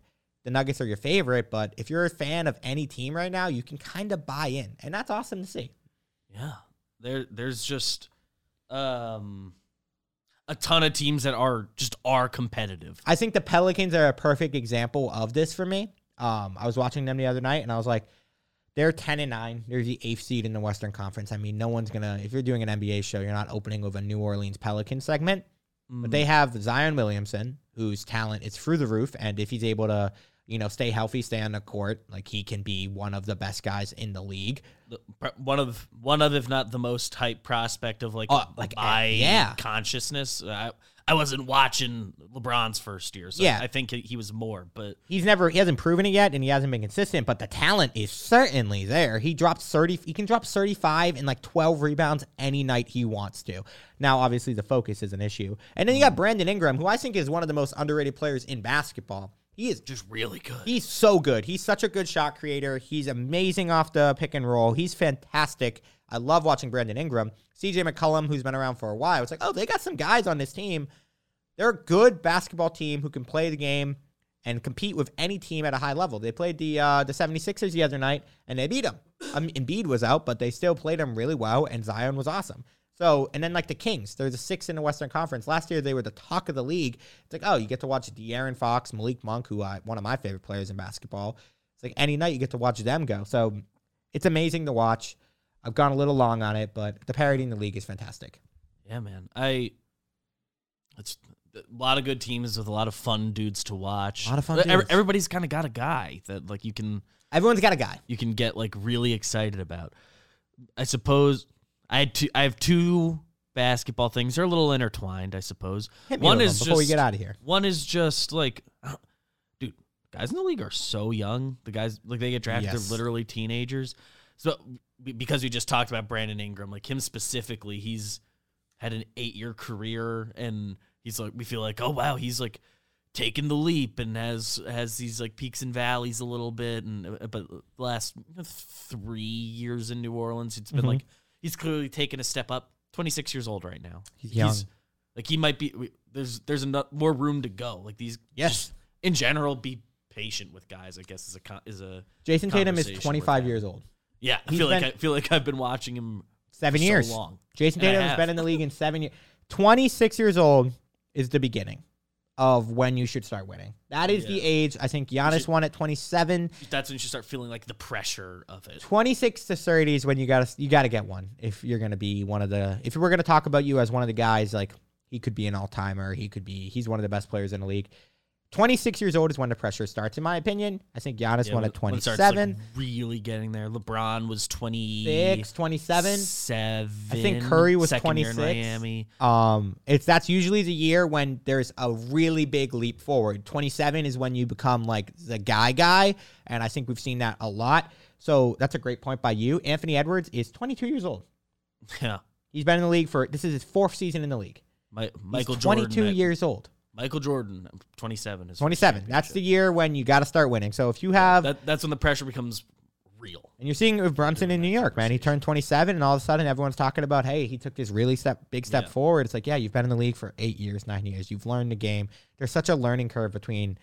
The Nuggets are your favorite, but if you're a fan of any team right now, you can kind of buy in, and that's awesome to see. yeah, there there's just um a ton of teams that are just are competitive. I think the Pelicans are a perfect example of this for me. Um, I was watching them the other night, and I was like, they're ten and nine. They're the eighth seed in the Western Conference. I mean, no one's gonna. If you're doing an NBA show, you're not opening with a New Orleans Pelican segment. But they have Zion Williamson, whose talent is through the roof, and if he's able to, you know, stay healthy, stay on the court, like he can be one of the best guys in the league. One of one of if not the most hype prospect of like Oh, like, uh, my eh, yeah. consciousness. Uh, I, I wasn't watching LeBron's first year, so Yeah. I think he- he was more. But He's never he hasn't proven it yet, and he hasn't been consistent. But the talent is certainly there. He drops thirty. He can drop thirty five and like twelve rebounds any night he wants to. Now, obviously, the focus is an issue. And then you got mm. Brandon Ingram, who I think is one of the most underrated players in basketball. He is just really good. He's so good. He's such a good shot creator. He's amazing off the pick and roll. He's fantastic. I love watching Brandon Ingram. CJ McCollum, who's been around for a while, it's like, oh, they got some guys on this team. They're a good basketball team who can play the game and compete with any team at a high level. They played the uh, the 76ers the other night and they beat them. Mean, Embiid was out, but they still played them really well, and Zion was awesome. So, and then like the Kings, they're the sixth in the Western Conference. Last year, they were the talk of the league. It's like, oh, you get to watch De'Aaron Fox, Malik Monk, who I, one of my favorite players in basketball. It's like any night you get to watch them go. So it's amazing to watch. I've gone a little long on it, but the parity in the league is fantastic. Yeah, man. I it's a lot of good teams with a lot of fun dudes to watch. A lot of fun Every-. Everybody's kind of got a guy that like you can Everyone's got a guy. you can get like really excited about. I suppose I had two, I have two basketball things. They're a little intertwined, I suppose. One is before we just- get out of here. One is just like, *clears throat* dude, guys in the league are so young. The guys like they get drafted, Yes. they're literally teenagers. So because we just talked about Brandon Ingram, like him specifically, he's had an eight year career, and he's like we feel like oh wow, he's like taken the leap and has has these like peaks and valleys a little bit, and uh, but the last three years in New Orleans, it's been Mhm. like he's clearly taken a step up. Twenty six years old right now. He's young. like he might be. we- There's there's enough, more room to go. Like these Yes. in general, be patient with guys. I guess is a con- is a Jayson Tatum is 25 years old. yeah. I He's feel like I feel like I've been watching him Seven for years. so long. Jayson Tatum has been in the league *laughs* in seven years. 26 years old is the beginning of when you should start winning. That is the age. I think Giannis should- won at 27. That's when you should start feeling like the pressure of it. 26 to 30 is when you got to you got to get one if you're going to be one of the if we're going to talk about you as one of the guys like he could be an all-timer, he could be he's one of the best players in the league. 26 years old is when the pressure starts, in my opinion. I think Giannis Yeah, won at when it starts, like, 27, really getting there. LeBron was 20 6, 27. Seven. I think Curry was second year in 26. Miami. Um, it's that's usually the year when there's a really big leap forward. 27 is when you become like the guy guy, and I think we've seen that a lot. So that's a great point by you. Anthony Edwards is 22 years old. *laughs* Yeah. He's been in the league for this is his fourth season in the league. Mi- Michael He's 22 Jordan. years old. Michael Jordan, um, 27. Is 27. That's the year when you got to start winning. So if you have that, that's when the pressure becomes real. And you're seeing with Brunson in New York, man. He turned 27, and all of a sudden, everyone's talking about, hey, he took this really step, big step Yeah. forward. It's like, yeah, you've been in the league for eight years, nine years. You've learned the game. There's such a learning curve between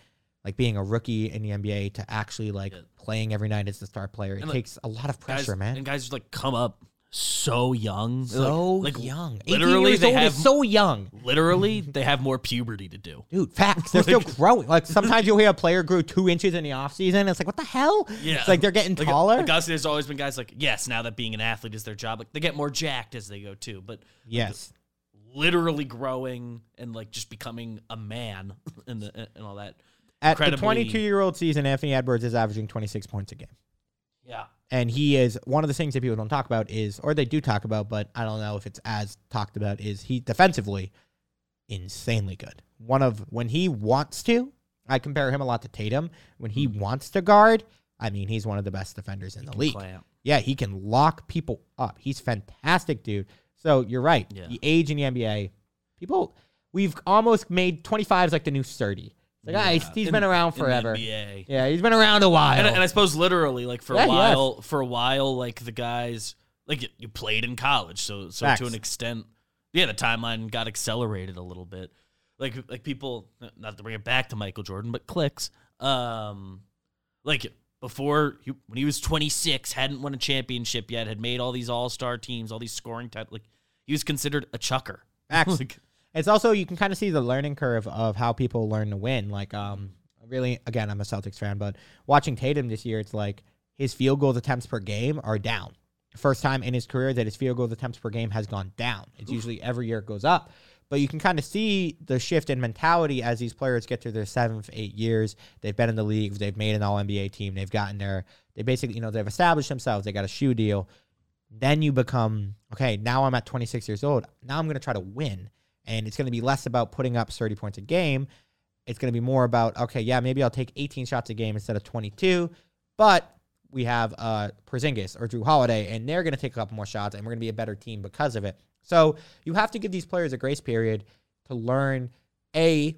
like being a rookie in the NBA to actually like Yeah. playing every night as the star player. It And, like, takes a lot of pressure, guys, man. And guys just like come up so young. so like, like, young. Literally, they have so young. literally they have more puberty to do. Dude, facts. They're still *laughs* growing. Like sometimes you'll hear a player grew two inches in the offseason. It's like, what the hell? Yeah. It's like they're getting Like, taller. Like us, there's always been guys like, yes, now that being an athlete is their job, like they get more jacked as they go too. But yes. literally growing and like just becoming a man *laughs* and the and all that. At the 22 year old season, Anthony Edwards is averaging 26 points a game. Yeah. And he is one of the things that people don't talk about is or they do talk about but i don't know if it's as talked about is he defensively insanely good. One of when he wants to i compare him a lot to tatum. When he Hmm. wants to guard i mean he's one of the best defenders in the league. yeah he can lock people up. He's fantastic dude. So you're right. Yeah. the age in the nba people we've almost made 25 is like the new 30 like ah, he's, Yeah. he's In- been around forever yeah he's been around a while And, and I suppose literally, like for Yeah, a while, for a while, like the guys, like you, you played in college, so so Facts. to an extent, yeah, the timeline got accelerated a little bit. Like like people, not to bring it back to Michael Jordan, but clicks. Um, like before he, when he was 26, hadn't won a championship yet, had made all these All Star teams, all these scoring type. Like he was considered a chucker. *laughs* Like, It's also you can kind of see the learning curve of how people learn to win. Like, um, really, again, I'm a Celtics fan, but watching Tatum this year, it's like his field goal attempts per game are down. First time in his career that his field goal attempts per game has gone down. It's usually every year it goes up. But you can kind of see the shift in mentality as these players get to their seventh, eight years. They've been in the league. They've made an All NBA team. They've gotten there. They basically, you know, they've established themselves. They got a shoe deal. Then you become okay. Now I'm at 26 years old. Now I'm going to try to win, and it's going to be less about putting up 30 points a game. It's going to be more about okay, yeah, maybe I'll take 18 shots a game instead of 22, but we have uh Porzingis or Jrue Holiday, and they're going to take a couple more shots, and we're going to be a better team because of it. So you have to give these players a grace period to learn a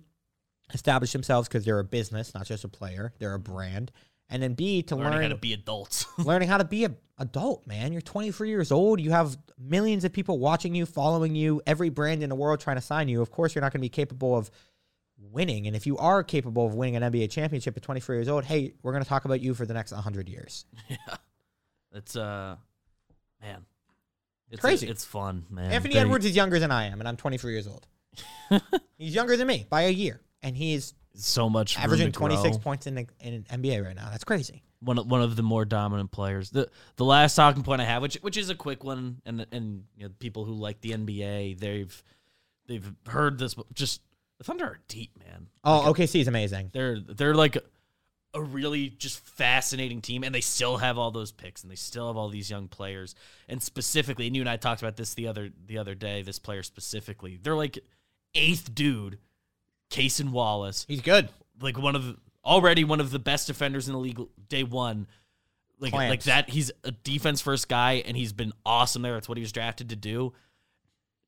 establish themselves because they're a business, not just a player. They're a brand, and then B to learning learn how to be adults. *laughs* learning how to be an adult, man. You're 23 years old. You have millions of people watching you, following you, every brand in the world trying to sign you. Of course, you're not going to be capable of winning. And if you are capable of winning an NBA championship at 23 years old, hey, we're going to talk about you for the next 100 years. *laughs* yeah, it's uh, man, it's Crazy. It's fun, man. Anthony Very- Edwards is younger than I am, and I'm 23 years old. *laughs* He's younger than me by a year, and he's so much averaging 26 grow. points in the in NBA right now. That's crazy. One of, one of the more dominant players. The the last talking point I have, which which is a quick one, and and you know, people who like the NBA, they've they've heard this. Just the Thunder are deep, man. Oh, OKC is amazing. They're they're like a really just fascinating team, and they still have all those picks, and they still have all these young players. And specifically, and you and I talked about this the other the other day. This player specifically, they're like eighth dude, Cason Wallace, He's good. like one of the, already one of the best defenders in the league day one. Like like that, he's a defense first guy, and he's been awesome there. That's what he was drafted to do.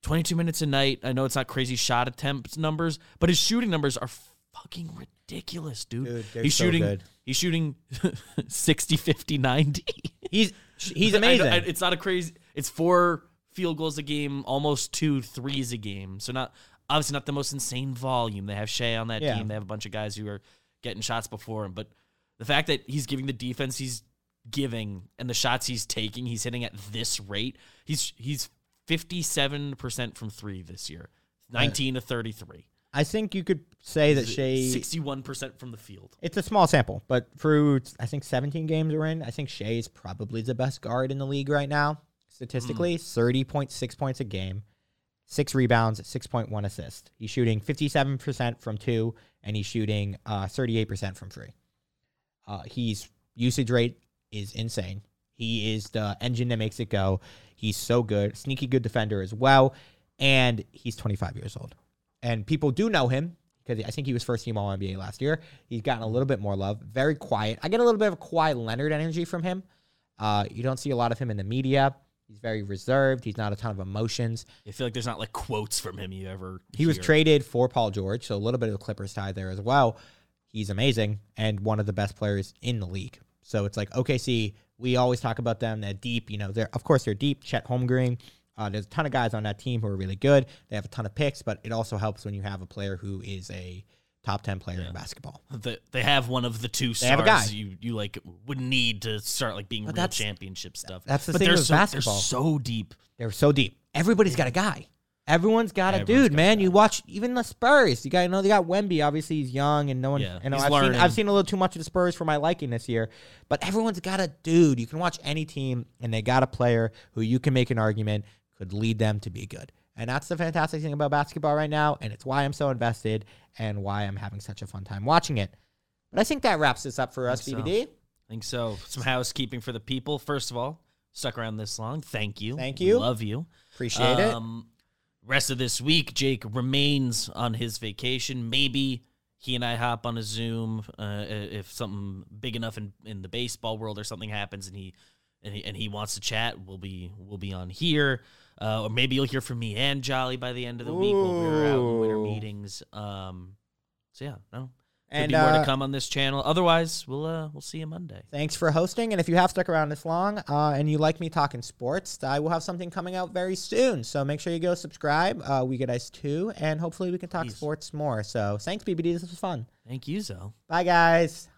22 minutes a night. I know it's not crazy shot attempts numbers, but his shooting numbers are fucking ridiculous, dude. Dude, he's so shooting good. he's shooting *laughs* 60 50 90. *laughs* He's he's *laughs* I amazing. I- it's not a crazy. It's four field goals a game, almost two threes a game. So not obviously not the most insane volume. They have Shai on that Yeah. team. They have a bunch of guys who are getting shots before him. But the fact that he's giving the defense he's giving and the shots he's taking, he's hitting at this rate. He's he's fifty seven percent from three this year, nineteen to thirty three. I think you could say that Shai sixty one percent from the field. It's a small sample, but through I think 17 games we're in, I think Shai is probably the best guard in the league right now. Statistically, hmm. 30.6 points a game, six rebounds, 6.1 assists. He's shooting 57% from two and he's shooting uh, 38% from free. Uh, usage rate is insane. He is the engine that makes it go. He's so good, sneaky good defender as well, and he's 25 years old. And people do know him because I think he was first team All NBA last year. He's gotten a little bit more love. Very quiet. I get a little bit of a Kawhi Leonard energy from him. Uh, you don't see a lot of him in the media. He's very reserved. He's not a ton of emotions. I feel like there's not like quotes from him you ever. He was traded for Paul George, so a little bit of the Clippers tie there as well. He's amazing and one of the best players in the league. So it's like OKC. We always talk about them. They're deep. You know, they're of course they're deep. Chet Holmgren. Uh, there's a ton of guys on that team who are really good. They have a ton of picks, but it also helps when you have a player who is a top ten player in basketball. The, they have one of the two stars have a guy. you you like would need to start like being real championship stuff. that's the but thing with so, basketball. They're so deep. They're so deep. Everybody's got a guy. Everyone's got a dude, got man. guy. You watch even the Spurs. You got you know they got Wemby. Obviously he's young and no one. Yeah, you know he's I've seen learning. I've seen a little too much of the Spurs for my liking this year. But everyone's got a dude. You can watch any team and they got a player who you can make an argument could lead them to be good. And that's the fantastic thing about basketball right now, and it's why I'm so invested and why I'm having such a fun time watching it. But I think that wraps this up for us, Think so. BBD. I think so. Some housekeeping for the people. First of all, stuck around this long. Thank you. Thank you. Love you. Appreciate it. Um, rest of this week, Jake remains on his vacation. Maybe he and I hop on a Zoom uh, if something big enough in, in the baseball world or something happens, and he and he and he wants to chat. We'll be we'll be on here, uh, or maybe you'll hear from me and Jolly by the end of the week when we're out in winter Ooh. meetings. Um, so yeah, no, And be more uh, to come on this channel. Otherwise, we'll uh, we'll see you Monday. Thanks for hosting. And if you have stuck around this long uh, and you like me talking sports, I will have something coming out very soon. So make sure you go subscribe. Uh, We Got Ice too. And hopefully we can talk Please. sports more. So thanks, BBD. This was fun. Thank you, Zo. Bye, guys.